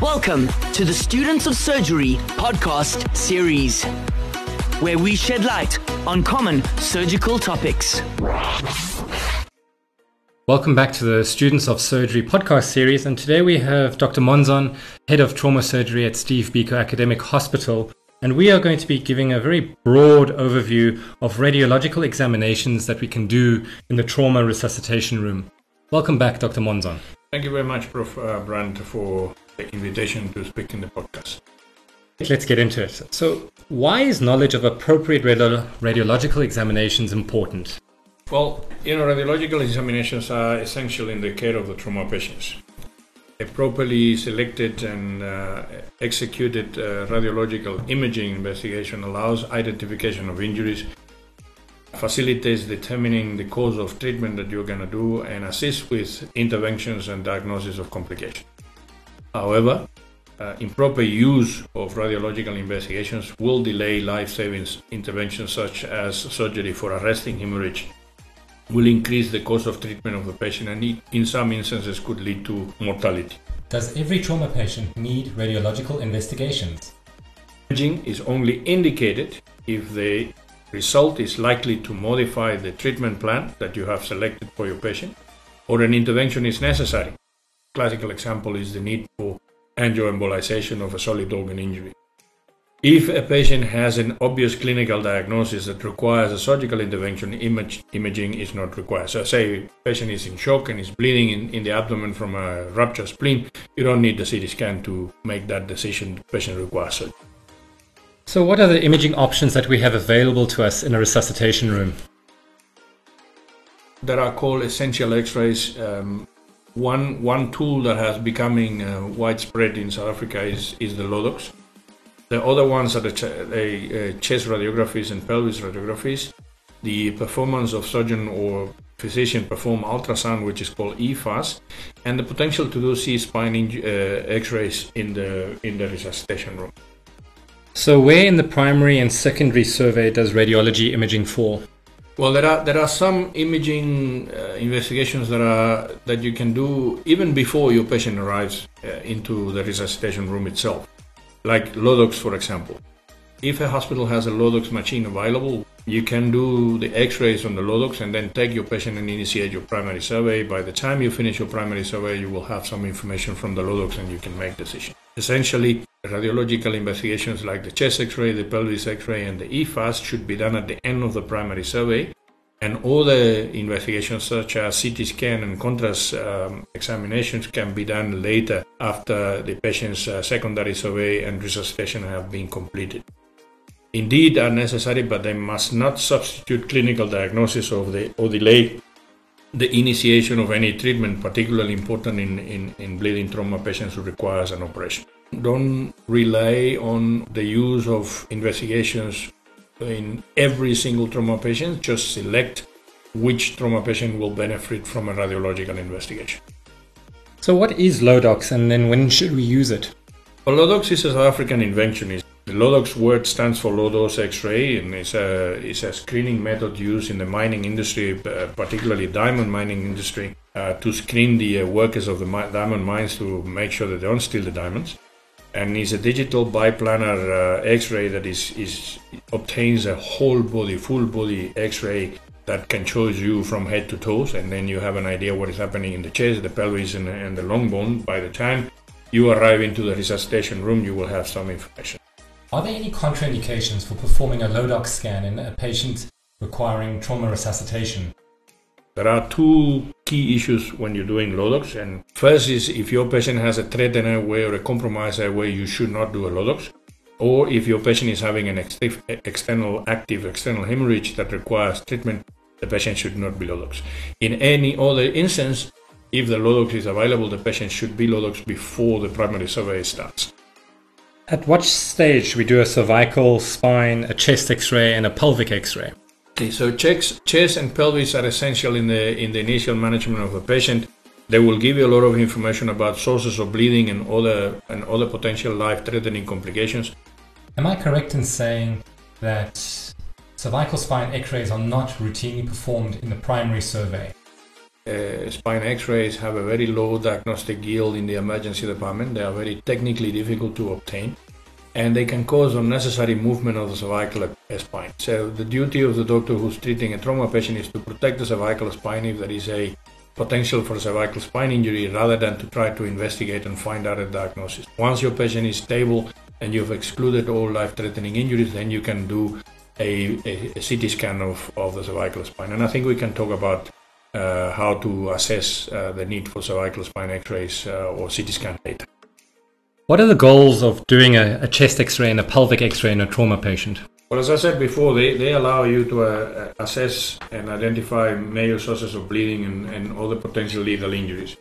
Welcome to the Students of Surgery podcast series, where we shed light on common surgical topics. Welcome back to the Students of Surgery podcast series. And today we have Dr. Monzon, Head of Trauma Surgery at Steve Biko Academic Hospital. And we are going to be giving a very broad overview of radiological examinations that we can do in the trauma resuscitation room. Welcome back, Dr. Monzon. Thank you very much, Prof. Uh, Brandt, for the invitation to speak in the podcast. Let's get into it. So, why is knowledge of appropriate radio- radiological examinations important? Well, you know, radiological examinations are essential in the care of the trauma patients. A properly selected and uh, executed uh, radiological imaging investigation allows identification of injuries, facilitates determining the cause of treatment that you're going to do, and assists with interventions and diagnosis of complications. However, uh, improper use of radiological investigations will delay life-saving interventions such as surgery for arresting hemorrhage, will increase the cost of treatment of the patient, and in some instances could lead to mortality. Does every trauma patient need radiological investigations? Imaging is only indicated if the result is likely to modify the treatment plan that you have selected for your patient or an intervention is necessary. Classical example is the need for angioembolization of a solid organ injury. If a patient has an obvious clinical diagnosis that requires a surgical intervention, image, imaging is not required. So, say a patient is in shock and is bleeding in, in the abdomen from a ruptured spleen, you don't need the CT scan to make that decision. The patient requires surgery. So, what are the imaging options that we have available to us in a resuscitation room? There are called essential X-rays. Um, one one tool that has becoming uh, widespread in South Africa is is the Lodox. The other ones are the, ch- uh, chest radiographies and pelvis radiographies. The performance of surgeon or physician perform ultrasound, which is called EFAS, and the potential to do C-spine uh, X-rays in the in the resuscitation room. So, where in the primary and secondary survey does radiology imaging fall? Well, there are there are some imaging uh, investigations that are that you can do even before your patient arrives uh, into the resuscitation room itself, like Lodox, for example. If a hospital has a Lodox machine available, you can do the X-rays on the Lodox and then take your patient and initiate your primary survey. By the time you finish your primary survey, you will have some information from the Lodox and you can make decision. Essentially, radiological investigations like the chest X-ray, the pelvis X-ray, and the EFAS should be done at the end of the primary survey. And all the investigations such as CT scan and contrast um, examinations can be done later after the patient's uh, secondary survey and resuscitation have been completed indeed are necessary, but they must not substitute clinical diagnosis of the or delay the initiation of any treatment, particularly important in, in, in bleeding trauma patients who requires an operation. Don't rely on the use of investigations in every single trauma patient, just select which trauma patient will benefit from a radiological investigation. So, what is Lodox and then when should we use it? Well, Lodox is a South African invention. The Lodox word stands for low dose X-ray, and it's a it's a screening method used in the mining industry, uh, particularly diamond mining industry, uh, to screen the uh, workers of the diamond mines to make sure that they don't steal the diamonds. And it's a digital biplanar uh, X-ray that is is obtains a whole body, full body X-ray that can show you from head to toes, and then you have an idea what is happening in the chest, the pelvis, and, and the long bone. By the time you arrive into the resuscitation room, you will have some information. Are there any contraindications for performing a Lodox scan in a patient requiring trauma resuscitation? There are two key issues when you're doing Lodox, and first is if your patient has a threatened airway or a compromised airway, you should not do a Lodox. Or if your patient is having an ex- external active external hemorrhage that requires treatment, the patient should not be Lodox. In any other instance, if the Lodox is available, the patient should be Lodox before the primary survey starts. At what stage we do a cervical, spine, a chest X-ray, and a pelvic X-ray? Okay, so checks, chest and pelvis are essential in the in the initial management of a patient. They will give you a lot of information about sources of bleeding and other and other potential life-threatening complications. Am I correct in saying that cervical spine X-rays are not routinely performed in the primary survey? uh, spine x-rays have a very low diagnostic yield in the emergency department. They are very technically difficult to obtain and they can cause unnecessary movement of the cervical spine. So the duty of the doctor who's treating a trauma patient is to protect the cervical spine if there is a potential for cervical spine injury rather than to try to investigate and find out a diagnosis. Once your patient is stable and you've excluded all life-threatening injuries, then you can do a, a, a CT scan of, of the cervical spine. And I think we can talk about uh, how to assess uh, the need for cervical spine x-rays uh, or CT scan data. What are the goals of doing a, a chest x ray and a pelvic x ray in a trauma patient? Well, as I said before, they, they allow you to uh, assess and identify major sources of bleeding and, and other potential lethal injuries.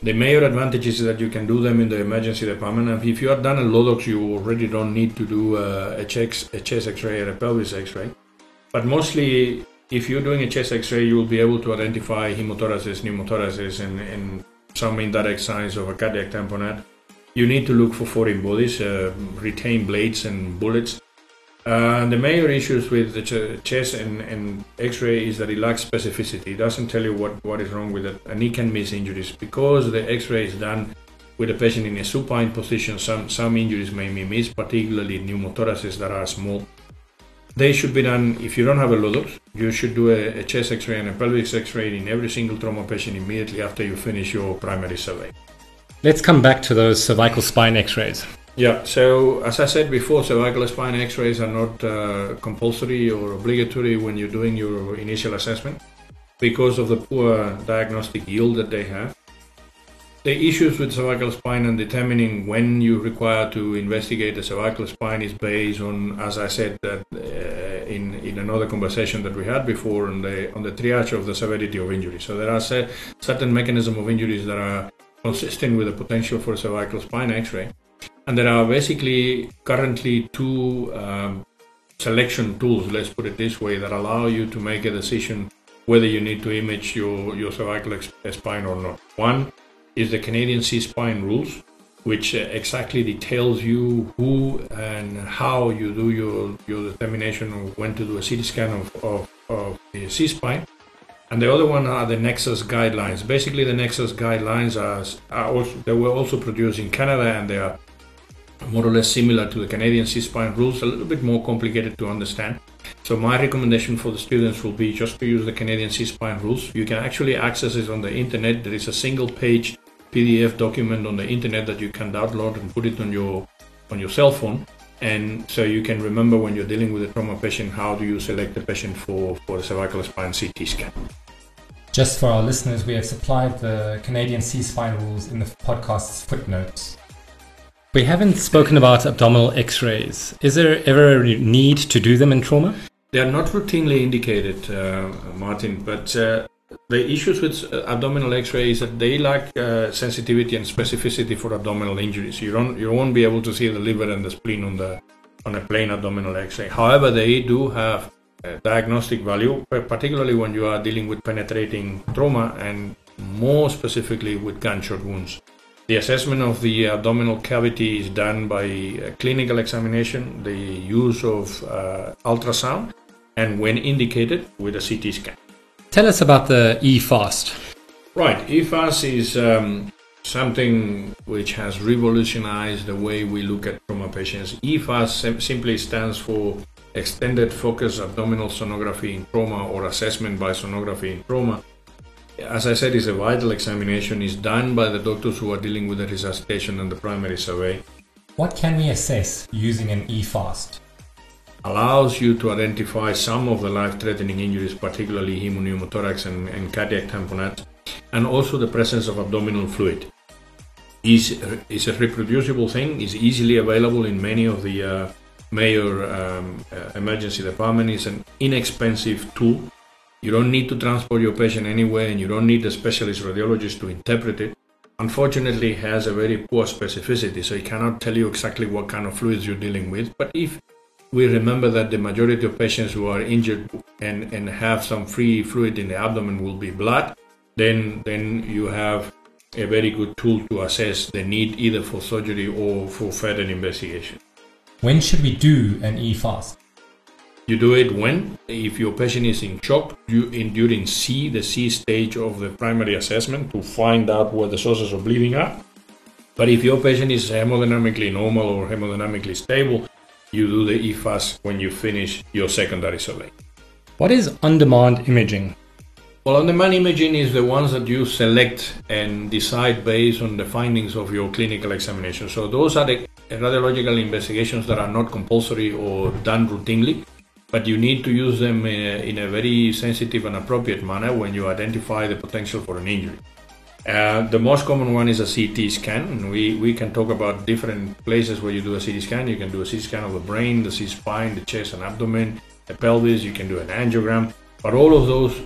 The major advantage is that you can do them in the emergency department. And if you have done a LODOX, you already don't need to do uh, a, chest, a chest x ray or a pelvis x ray. But mostly, if you're doing a chest x ray, you will be able to identify hemothoraces, pneumothoraces, and, and some indirect signs of a cardiac tamponade you need to look for foreign bodies, uh, retain blades and bullets. Uh, the major issues with the ch- chest and, and X-ray is that it lacks specificity. It doesn't tell you what, what is wrong with it, and it can miss injuries because the X-ray is done with the patient in a supine position. Some some injuries may be missed, particularly pneumothoraces that are small. They should be done if you don't have a LODOX. You should do a, a chest X-ray and a pelvic X-ray in every single trauma patient immediately after you finish your primary survey. Let's come back to those cervical spine x rays. Yeah, so as I said before, cervical spine x rays are not uh, compulsory or obligatory when you're doing your initial assessment because of the poor diagnostic yield that they have. The issues with cervical spine and determining when you require to investigate the cervical spine is based on, as I said that uh, in in another conversation that we had before, on the on the triage of the severity of injury. So there are certain mechanism of injuries that are consistent with the potential for cervical spine x-ray. And there are basically currently two um, selection tools, let's put it this way, that allow you to make a decision whether you need to image your, your cervical spine or not. One is the Canadian C-spine rules, which uh, exactly details you who and how you do your, your determination of when to do a CT scan of, of, of the C-spine. And the other one are the Nexus guidelines. Basically, the Nexus guidelines are, are also, they were also produced in Canada and they are more or less similar to the Canadian C-spine rules, a little bit more complicated to understand. So my recommendation for the students will be just to use the Canadian C-spine rules. You can actually access it on the internet. There is a single page PDF document on the internet that you can download and put it on your on your cell phone. And so you can remember when you're dealing with a trauma patient, how do you select the patient for, for a cervical spine CT scan? Just for our listeners, we have supplied the Canadian C-spine rules in the podcast's footnotes. We haven't spoken about abdominal x-rays. Is there ever a need to do them in trauma? They are not routinely indicated, uh, Martin, but uh, the issues with uh, abdominal X-ray is that they lack uh, sensitivity and specificity for abdominal injuries. You don't, you won't be able to see the liver and the spleen on the on a plain abdominal X-ray. However, they do have diagnostic value, particularly when you are dealing with penetrating trauma and more specifically with gunshot wounds. The assessment of the abdominal cavity is done by clinical examination, the use of uh, ultrasound, and when indicated, with a CT scan. Tell us about the eFast. Right, eFast is um, something which has revolutionized the way we look at trauma patients. eFast sim- simply stands for Extended Focus Abdominal Sonography in Trauma or Assessment by Sonography in Trauma. As I said, it's a vital examination. is done by the doctors who are dealing with the resuscitation and the primary survey. What can we assess using an eFast? Allows you to identify some of the life-threatening injuries, particularly hemopneumothorax and, and cardiac tamponade, and also the presence of abdominal fluid. Is is a reproducible thing. is easily available in many of the uh, major um, uh, emergency departments. It's an inexpensive tool. You don't need to transport your patient anywhere, and you don't need a specialist radiologist to interpret it. Unfortunately, has a very poor specificity, so it cannot tell you exactly what kind of fluids you're dealing with. But if we remember that the majority of patients who are injured and, and have some free fluid in the abdomen will be blood, then, then you have a very good tool to assess the need either for surgery or for further investigation. When should we do an EFAST? You do it when, if your patient is in shock, you in during C, the C stage of the primary assessment, to find out where the sources of bleeding are. But if your patient is hemodynamically normal or hemodynamically stable, you do the EFAS when you finish your secondary survey. What is on-demand imaging? Well, on-demand imaging is the ones that you select and decide based on the findings of your clinical examination. So those are the radiological investigations that are not compulsory or done routinely but you need to use them uh, in a very sensitive and appropriate manner when you identify the potential for an injury. Uh, the most common one is a CT scan. We, we can talk about different places where you do a CT scan. You can do a CT scan of the brain, the C spine, the chest and abdomen, the pelvis. You can do an angiogram. But all of those,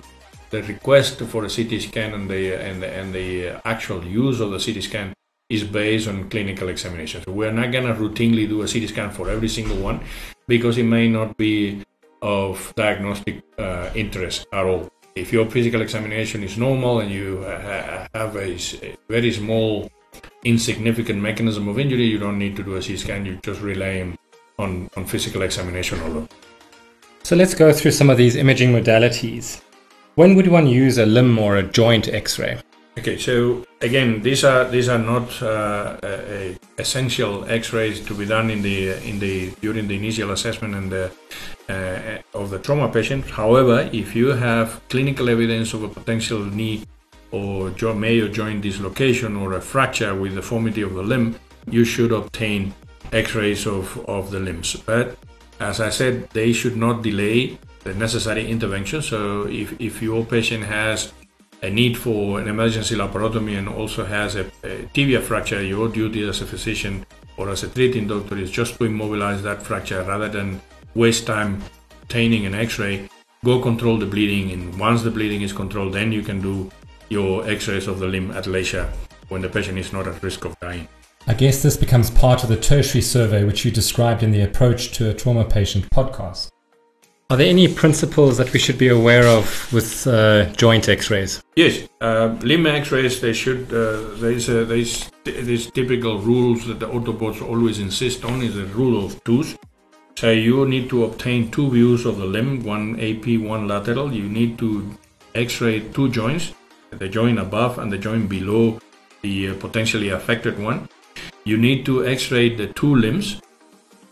the request for a CT scan and the and the, and the actual use of the CT scan is based on clinical examination. So we're not gonna routinely do a CT scan for every single one because it may not be of diagnostic uh, interest at all. If your physical examination is normal and you ha- have a, a, very small, insignificant mechanism of injury, you don't need to do a CT scan. You just rely on, on physical examination alone. So let's go through some of these imaging modalities. When would one use a limb or a joint X-ray? Okay, so again, these are these are not uh, a, a essential X-rays to be done in the in the during the initial assessment and the, uh, of the trauma patient. However, if you have clinical evidence of a potential knee or major joint dislocation or a fracture with deformity of the limb, you should obtain X-rays of, of the limbs. But as I said, they should not delay the necessary intervention. So if, if your patient has a need for an emergency laparotomy and also has a, a, tibia fracture, your duty as a physician or as a treating doctor is just to immobilize that fracture rather than waste time obtaining an x-ray. Go control the bleeding and once the bleeding is controlled, then you can do your x-rays of the limb at leisure when the patient is not at risk of dying. I guess this becomes part of the tertiary survey which you described in the Approach to a Trauma Patient podcast. Are there any principles that we should be aware of with uh, joint X-rays? Yes, uh, limb X-rays. They should. Uh, there's a, there's these typical rules that the orthopods always insist on. Is the rule of twos. So you need to obtain two views of the limb, one AP, one lateral. You need to X-ray two joints, the joint above and the joint below the uh, potentially affected one. You need to X-ray the two limbs,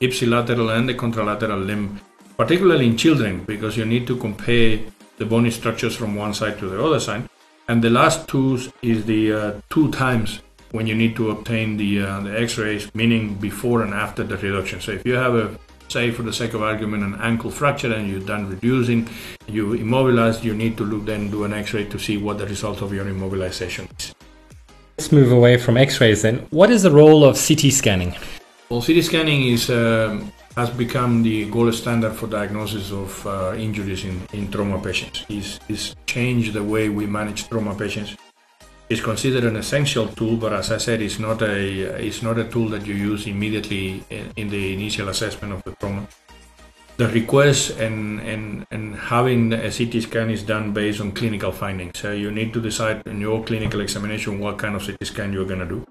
ipsilateral and the contralateral limb particularly in children, because you need to compare the bony structures from one side to the other side. And the last two is the uh, two times when you need to obtain the, uh, the x-rays, meaning before and after the reduction. So if you have a, say for the sake of argument, an ankle fracture and you're done reducing, you immobilize, you need to look then do an x-ray to see what the result of your immobilization is. Let's move away from x-rays then. What is the role of CT scanning? Well, CT scanning is um, has become the gold standard for diagnosis of uh, injuries in, in trauma patients. It's, it's changed the way we manage trauma patients. It's considered an essential tool, but as I said, it's not a it's not a tool that you use immediately in, in the initial assessment of the trauma. The request and, and, and having a CT scan is done based on clinical findings. So you need to decide in your clinical examination what kind of CT scan you're going to do.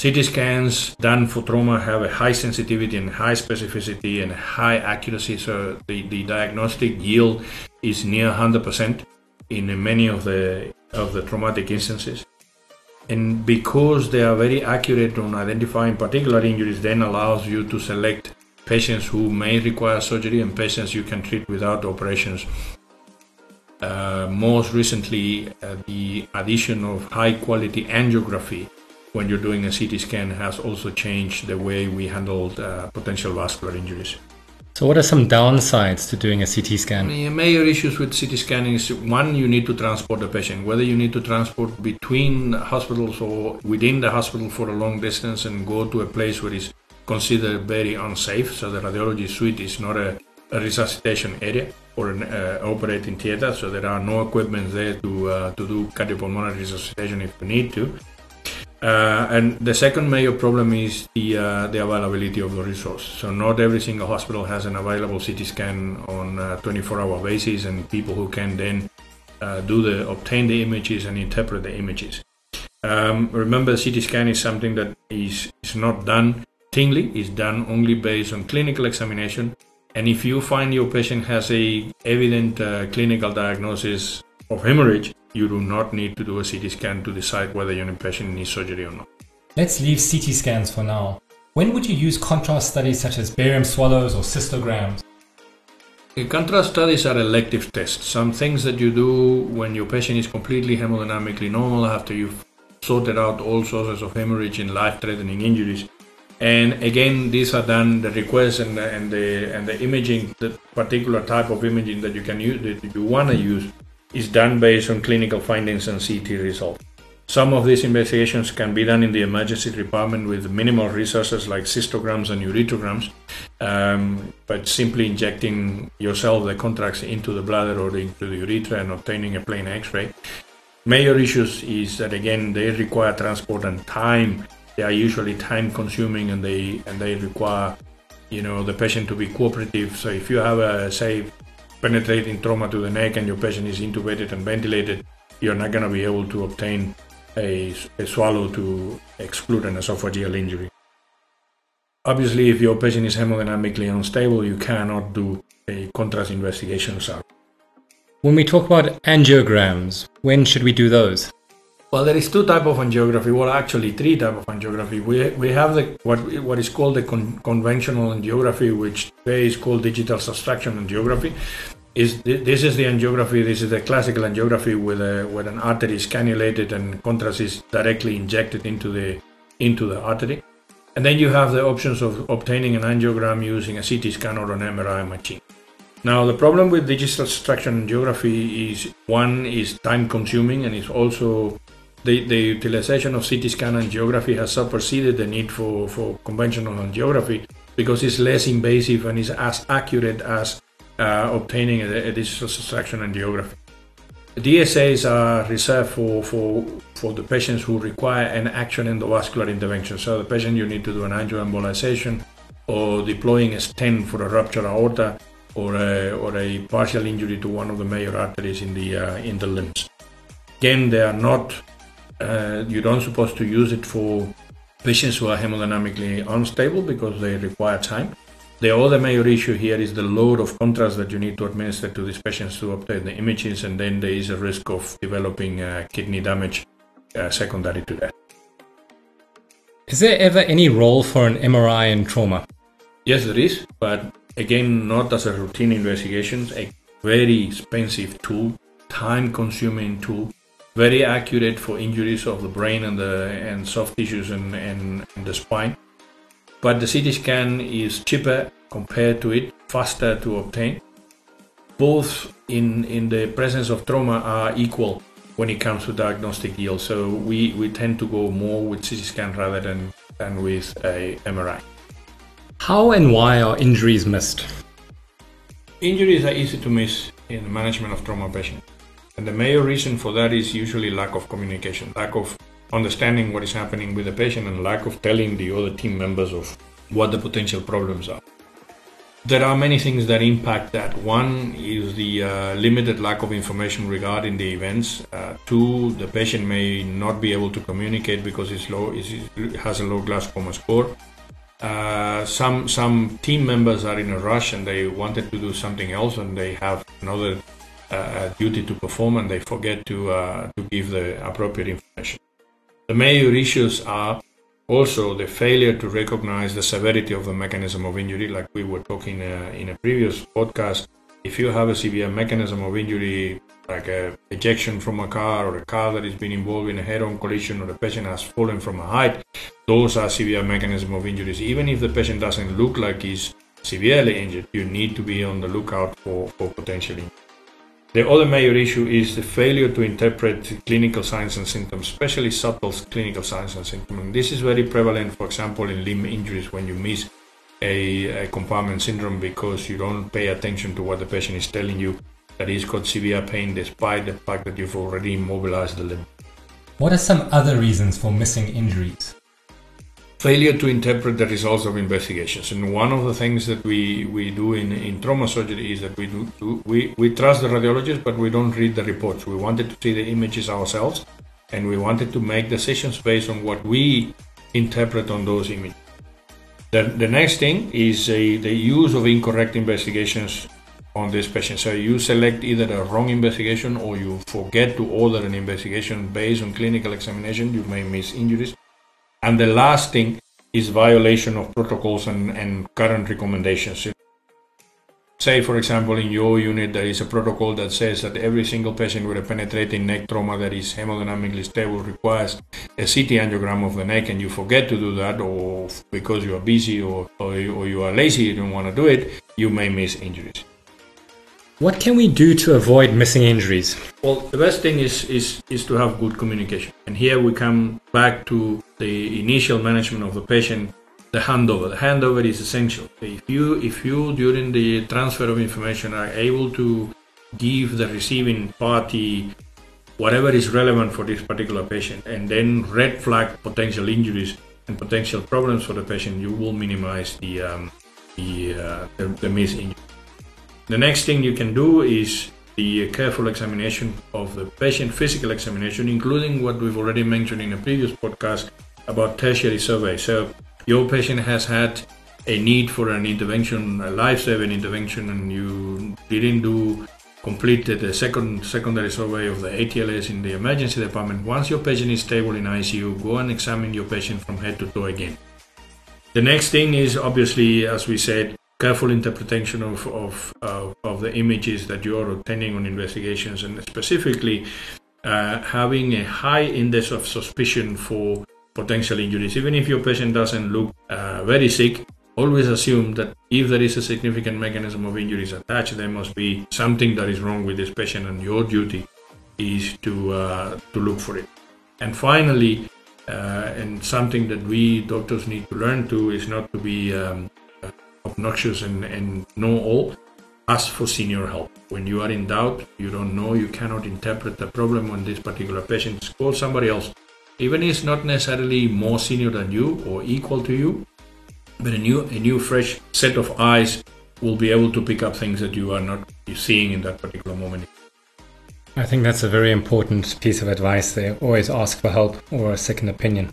CT scans done for trauma have a high sensitivity and high specificity and high accuracy, so the, the diagnostic yield is near 100% in many of the of the traumatic instances. And because they are very accurate on identifying particular injuries, then allows you to select patients who may require surgery and patients you can treat without operations. Uh, most recently, uh, the addition of high quality angiography when you're doing a CT scan has also changed the way we handled uh, potential vascular injuries. So, what are some downsides to doing a CT scan? The major issues with CT scanning is one, you need to transport the patient, whether you need to transport between hospitals or within the hospital for a long distance and go to a place where it's considered very unsafe. So, the radiology suite is not a, a resuscitation area or an uh, operating theater, so there are no equipment there to, uh, to do cardiopulmonary resuscitation if you need to. Uh, and the second major problem is the uh, the availability of the resource. So not every single hospital has an available CT scan on a 24-hour basis, and people who can then uh, do the obtain the images and interpret the images. Um, remember, CT scan is something that is is not done routinely; is done only based on clinical examination And if you find your patient has a evident uh, clinical diagnosis of hemorrhage, you do not need to do a CT scan to decide whether your patient needs surgery or not. Let's leave CT scans for now. When would you use contrast studies such as barium swallows or cystograms? The contrast studies are elective tests, some things that you do when your patient is completely hemodynamically normal after you've sorted out all sources of hemorrhage and life-threatening injuries. And again, these are done the request and the, and the and the imaging, the particular type of imaging that you can use that you want to use, is done based on clinical findings and CT results. Some of these investigations can be done in the emergency department with minimal resources like cystograms and ureterograms, um, but simply injecting yourself the contrast into the bladder or into the urethra and obtaining a plain X-ray. Major issues is that again they require transport and time. They are usually time consuming and they and they require you know the patient to be cooperative. So if you have a say penetrating trauma to the neck and your patient is intubated and ventilated, you're not going to be able to obtain a, a swallow to exclude an esophageal injury. Obviously, if your patient is hemodynamically unstable, you cannot do a contrast investigation. So, when we talk about angiograms, when should we do those? Well, there is two type of angiography. Well, actually, three type of angiography. We, we have the what what is called the con- conventional angiography, which today is called digital subtraction angiography is this is the angiography. This is the classical angiography with a with an artery is cannulated and contrast is directly injected into the into the artery. And then you have the options of obtaining an angiogram using a CT scan or an MRI machine. Now the problem with digital subtraction angiography is one is time consuming and it's also the, the utilization of CT scan angiography has superseded the need for, for conventional angiography because it's less invasive and is as accurate as uh, obtaining a, a, digital subtraction angiography. DSAs are reserved for, for, for the patients who require an actual endovascular intervention. So the patient you need to do an angioembolization or deploying a stent for a ruptured aorta or a, or a partial injury to one of the major arteries in the uh, in the limbs. Again, they are not. Uh, you don't supposed to use it for patients who are hemodynamically unstable because they require time. The other major issue here is the load of contrast that you need to administer to these patients to obtain the images, and then there is a risk of developing uh, kidney damage uh, secondary to that. Is there ever any role for an MRI in trauma? Yes, there is, but again, not as a routine investigation, a very expensive tool, time consuming tool, very accurate for injuries of the brain and the and soft tissues and, and, and the spine but the CT scan is cheaper compared to it, faster to obtain. Both in, in the presence of trauma are equal when it comes to diagnostic yield. So we, we tend to go more with CT scan rather than, than with a MRI. How and why are injuries missed? Injuries are easy to miss in the management of trauma patients. And the major reason for that is usually lack of communication, lack of understanding what is happening with the patient and lack of telling the other team members of what the potential problems are. There are many things that impact that. One is the uh, limited lack of information regarding the events. Uh, two, the patient may not be able to communicate because it's low, it has a low Glasgow score. Uh, some some team members are in a rush and they wanted to do something else and they have another uh, duty to perform and they forget to uh, to give the appropriate information. The major issues are also the failure to recognize the severity of the mechanism of injury, like we were talking uh, in a previous podcast. If you have a severe mechanism of injury, like a ejection from a car or a car that has been involved in a head-on collision or the patient has fallen from a height, those are severe mechanism of injuries. Even if the patient doesn't look like he's severely injured, you need to be on the lookout for, for potential injury. The other major issue is the failure to interpret clinical signs and symptoms, especially subtle clinical signs and symptoms. And this is very prevalent, for example, in limb injuries when you miss a, a, compartment syndrome because you don't pay attention to what the patient is telling you that he's got severe pain despite the fact that you've already immobilized the limb. What are some other reasons for missing injuries? Failure to interpret the results of investigations. And one of the things that we, we do in, in trauma surgery is that we do, do we, we trust the radiologist, but we don't read the reports. We wanted to see the images ourselves, and we wanted to make decisions based on what we interpret on those images. The, the next thing is the use of incorrect investigations on this patient. So you select either a wrong investigation or you forget to order an investigation based on clinical examination. You may miss injuries. And the last thing is violation of protocols and, and current recommendations. Say, for example, in your unit, there is a protocol that says that every single patient with a penetrating neck trauma that is hemodynamically stable requires a CT angiogram of the neck, and you forget to do that, or because you are busy or, or, or you are lazy, you don't want to do it, you may miss injuries. What can we do to avoid missing injuries? Well, the best thing is, is, is to have good communication. And here we come back to the initial management of the patient the handover. The handover is essential. If you if you during the transfer of information are able to give the receiving party whatever is relevant for this particular patient and then red flag potential injuries and potential problems for the patient, you will minimize the um, the, uh, the, the miss injury. The next thing you can do is the uh, careful examination of the patient physical examination, including what we've already mentioned in a previous podcast about tertiary survey. So your patient has had a need for an intervention, a life-saving intervention, and you didn't do completed the second secondary survey of the ATLS in the emergency department. Once your patient is stable in ICU, go and examine your patient from head to toe again. The next thing is obviously, as we said, careful interpretation of of, uh, of the images that you are obtaining on investigations, and specifically uh, having a high index of suspicion for potential injuries. Even if your patient doesn't look uh, very sick, always assume that if there is a significant mechanism of injuries attached, there must be something that is wrong with this patient, and your duty is to uh, to look for it. And finally, uh, and something that we doctors need to learn to is not to be um, obnoxious and, and know all. Ask for senior help. When you are in doubt, you don't know, you cannot interpret the problem on this particular patient, call somebody else even if it's not necessarily more senior than you or equal to you, but a new, a new fresh set of eyes will be able to pick up things that you are not seeing in that particular moment. I think that's a very important piece of advice there. Always ask for help or a second opinion.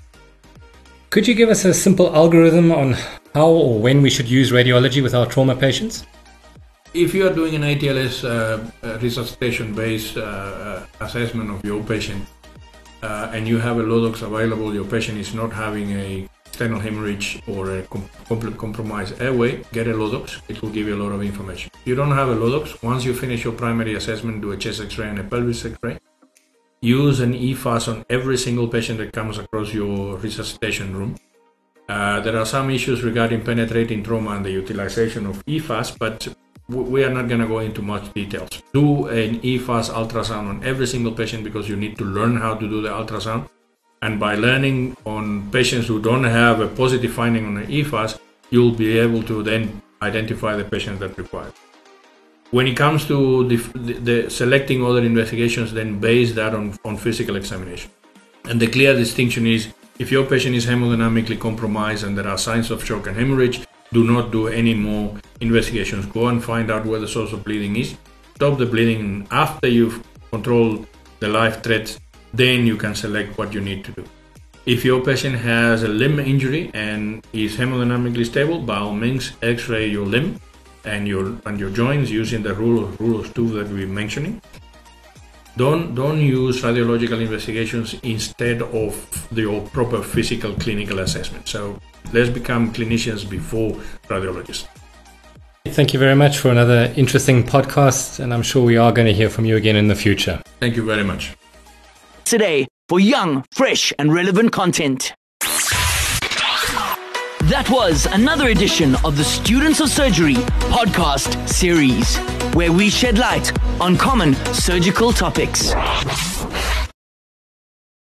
Could you give us a simple algorithm on how or when we should use radiology with our trauma patients? If you are doing an ATLS uh, resuscitation based uh, uh, assessment of your patient, uh, and you have a Lodox available, your patient is not having a external hemorrhage or a com- compromised airway, get a Lodox. It will give you a lot of information. If you don't have a Lodox, once you finish your primary assessment, do a chest X-ray and a pelvis X-ray. Use an EFAS on every single patient that comes across your resuscitation room. Uh, there are some issues regarding penetrating trauma and the utilization of EFAS, but we are not going to go into much details. Do an EFAS ultrasound on every single patient because you need to learn how to do the ultrasound. And by learning on patients who don't have a positive finding on an EFAS, you'll be able to then identify the patients that require. When it comes to the, the, selecting other investigations, then base that on, on physical examination. And the clear distinction is if your patient is hemodynamically compromised and there are signs of shock and hemorrhage, do not do any more investigations. Go and find out where the source of bleeding is. Stop the bleeding after you've controlled the life threats, then you can select what you need to do. If your patient has a limb injury and is hemodynamically stable, by all means, X-ray your limb and your and your joints using the rule of rule of two that we're mentioning. Don't don't use radiological investigations instead of the proper physical clinical assessment. So let's become clinicians before radiologists. Thank you very much for another interesting podcast, and I'm sure we are going to hear from you again in the future. Thank you very much. Today, for young, fresh, and relevant content. That was another edition of the Students of Surgery podcast series, where we shed light on common surgical topics.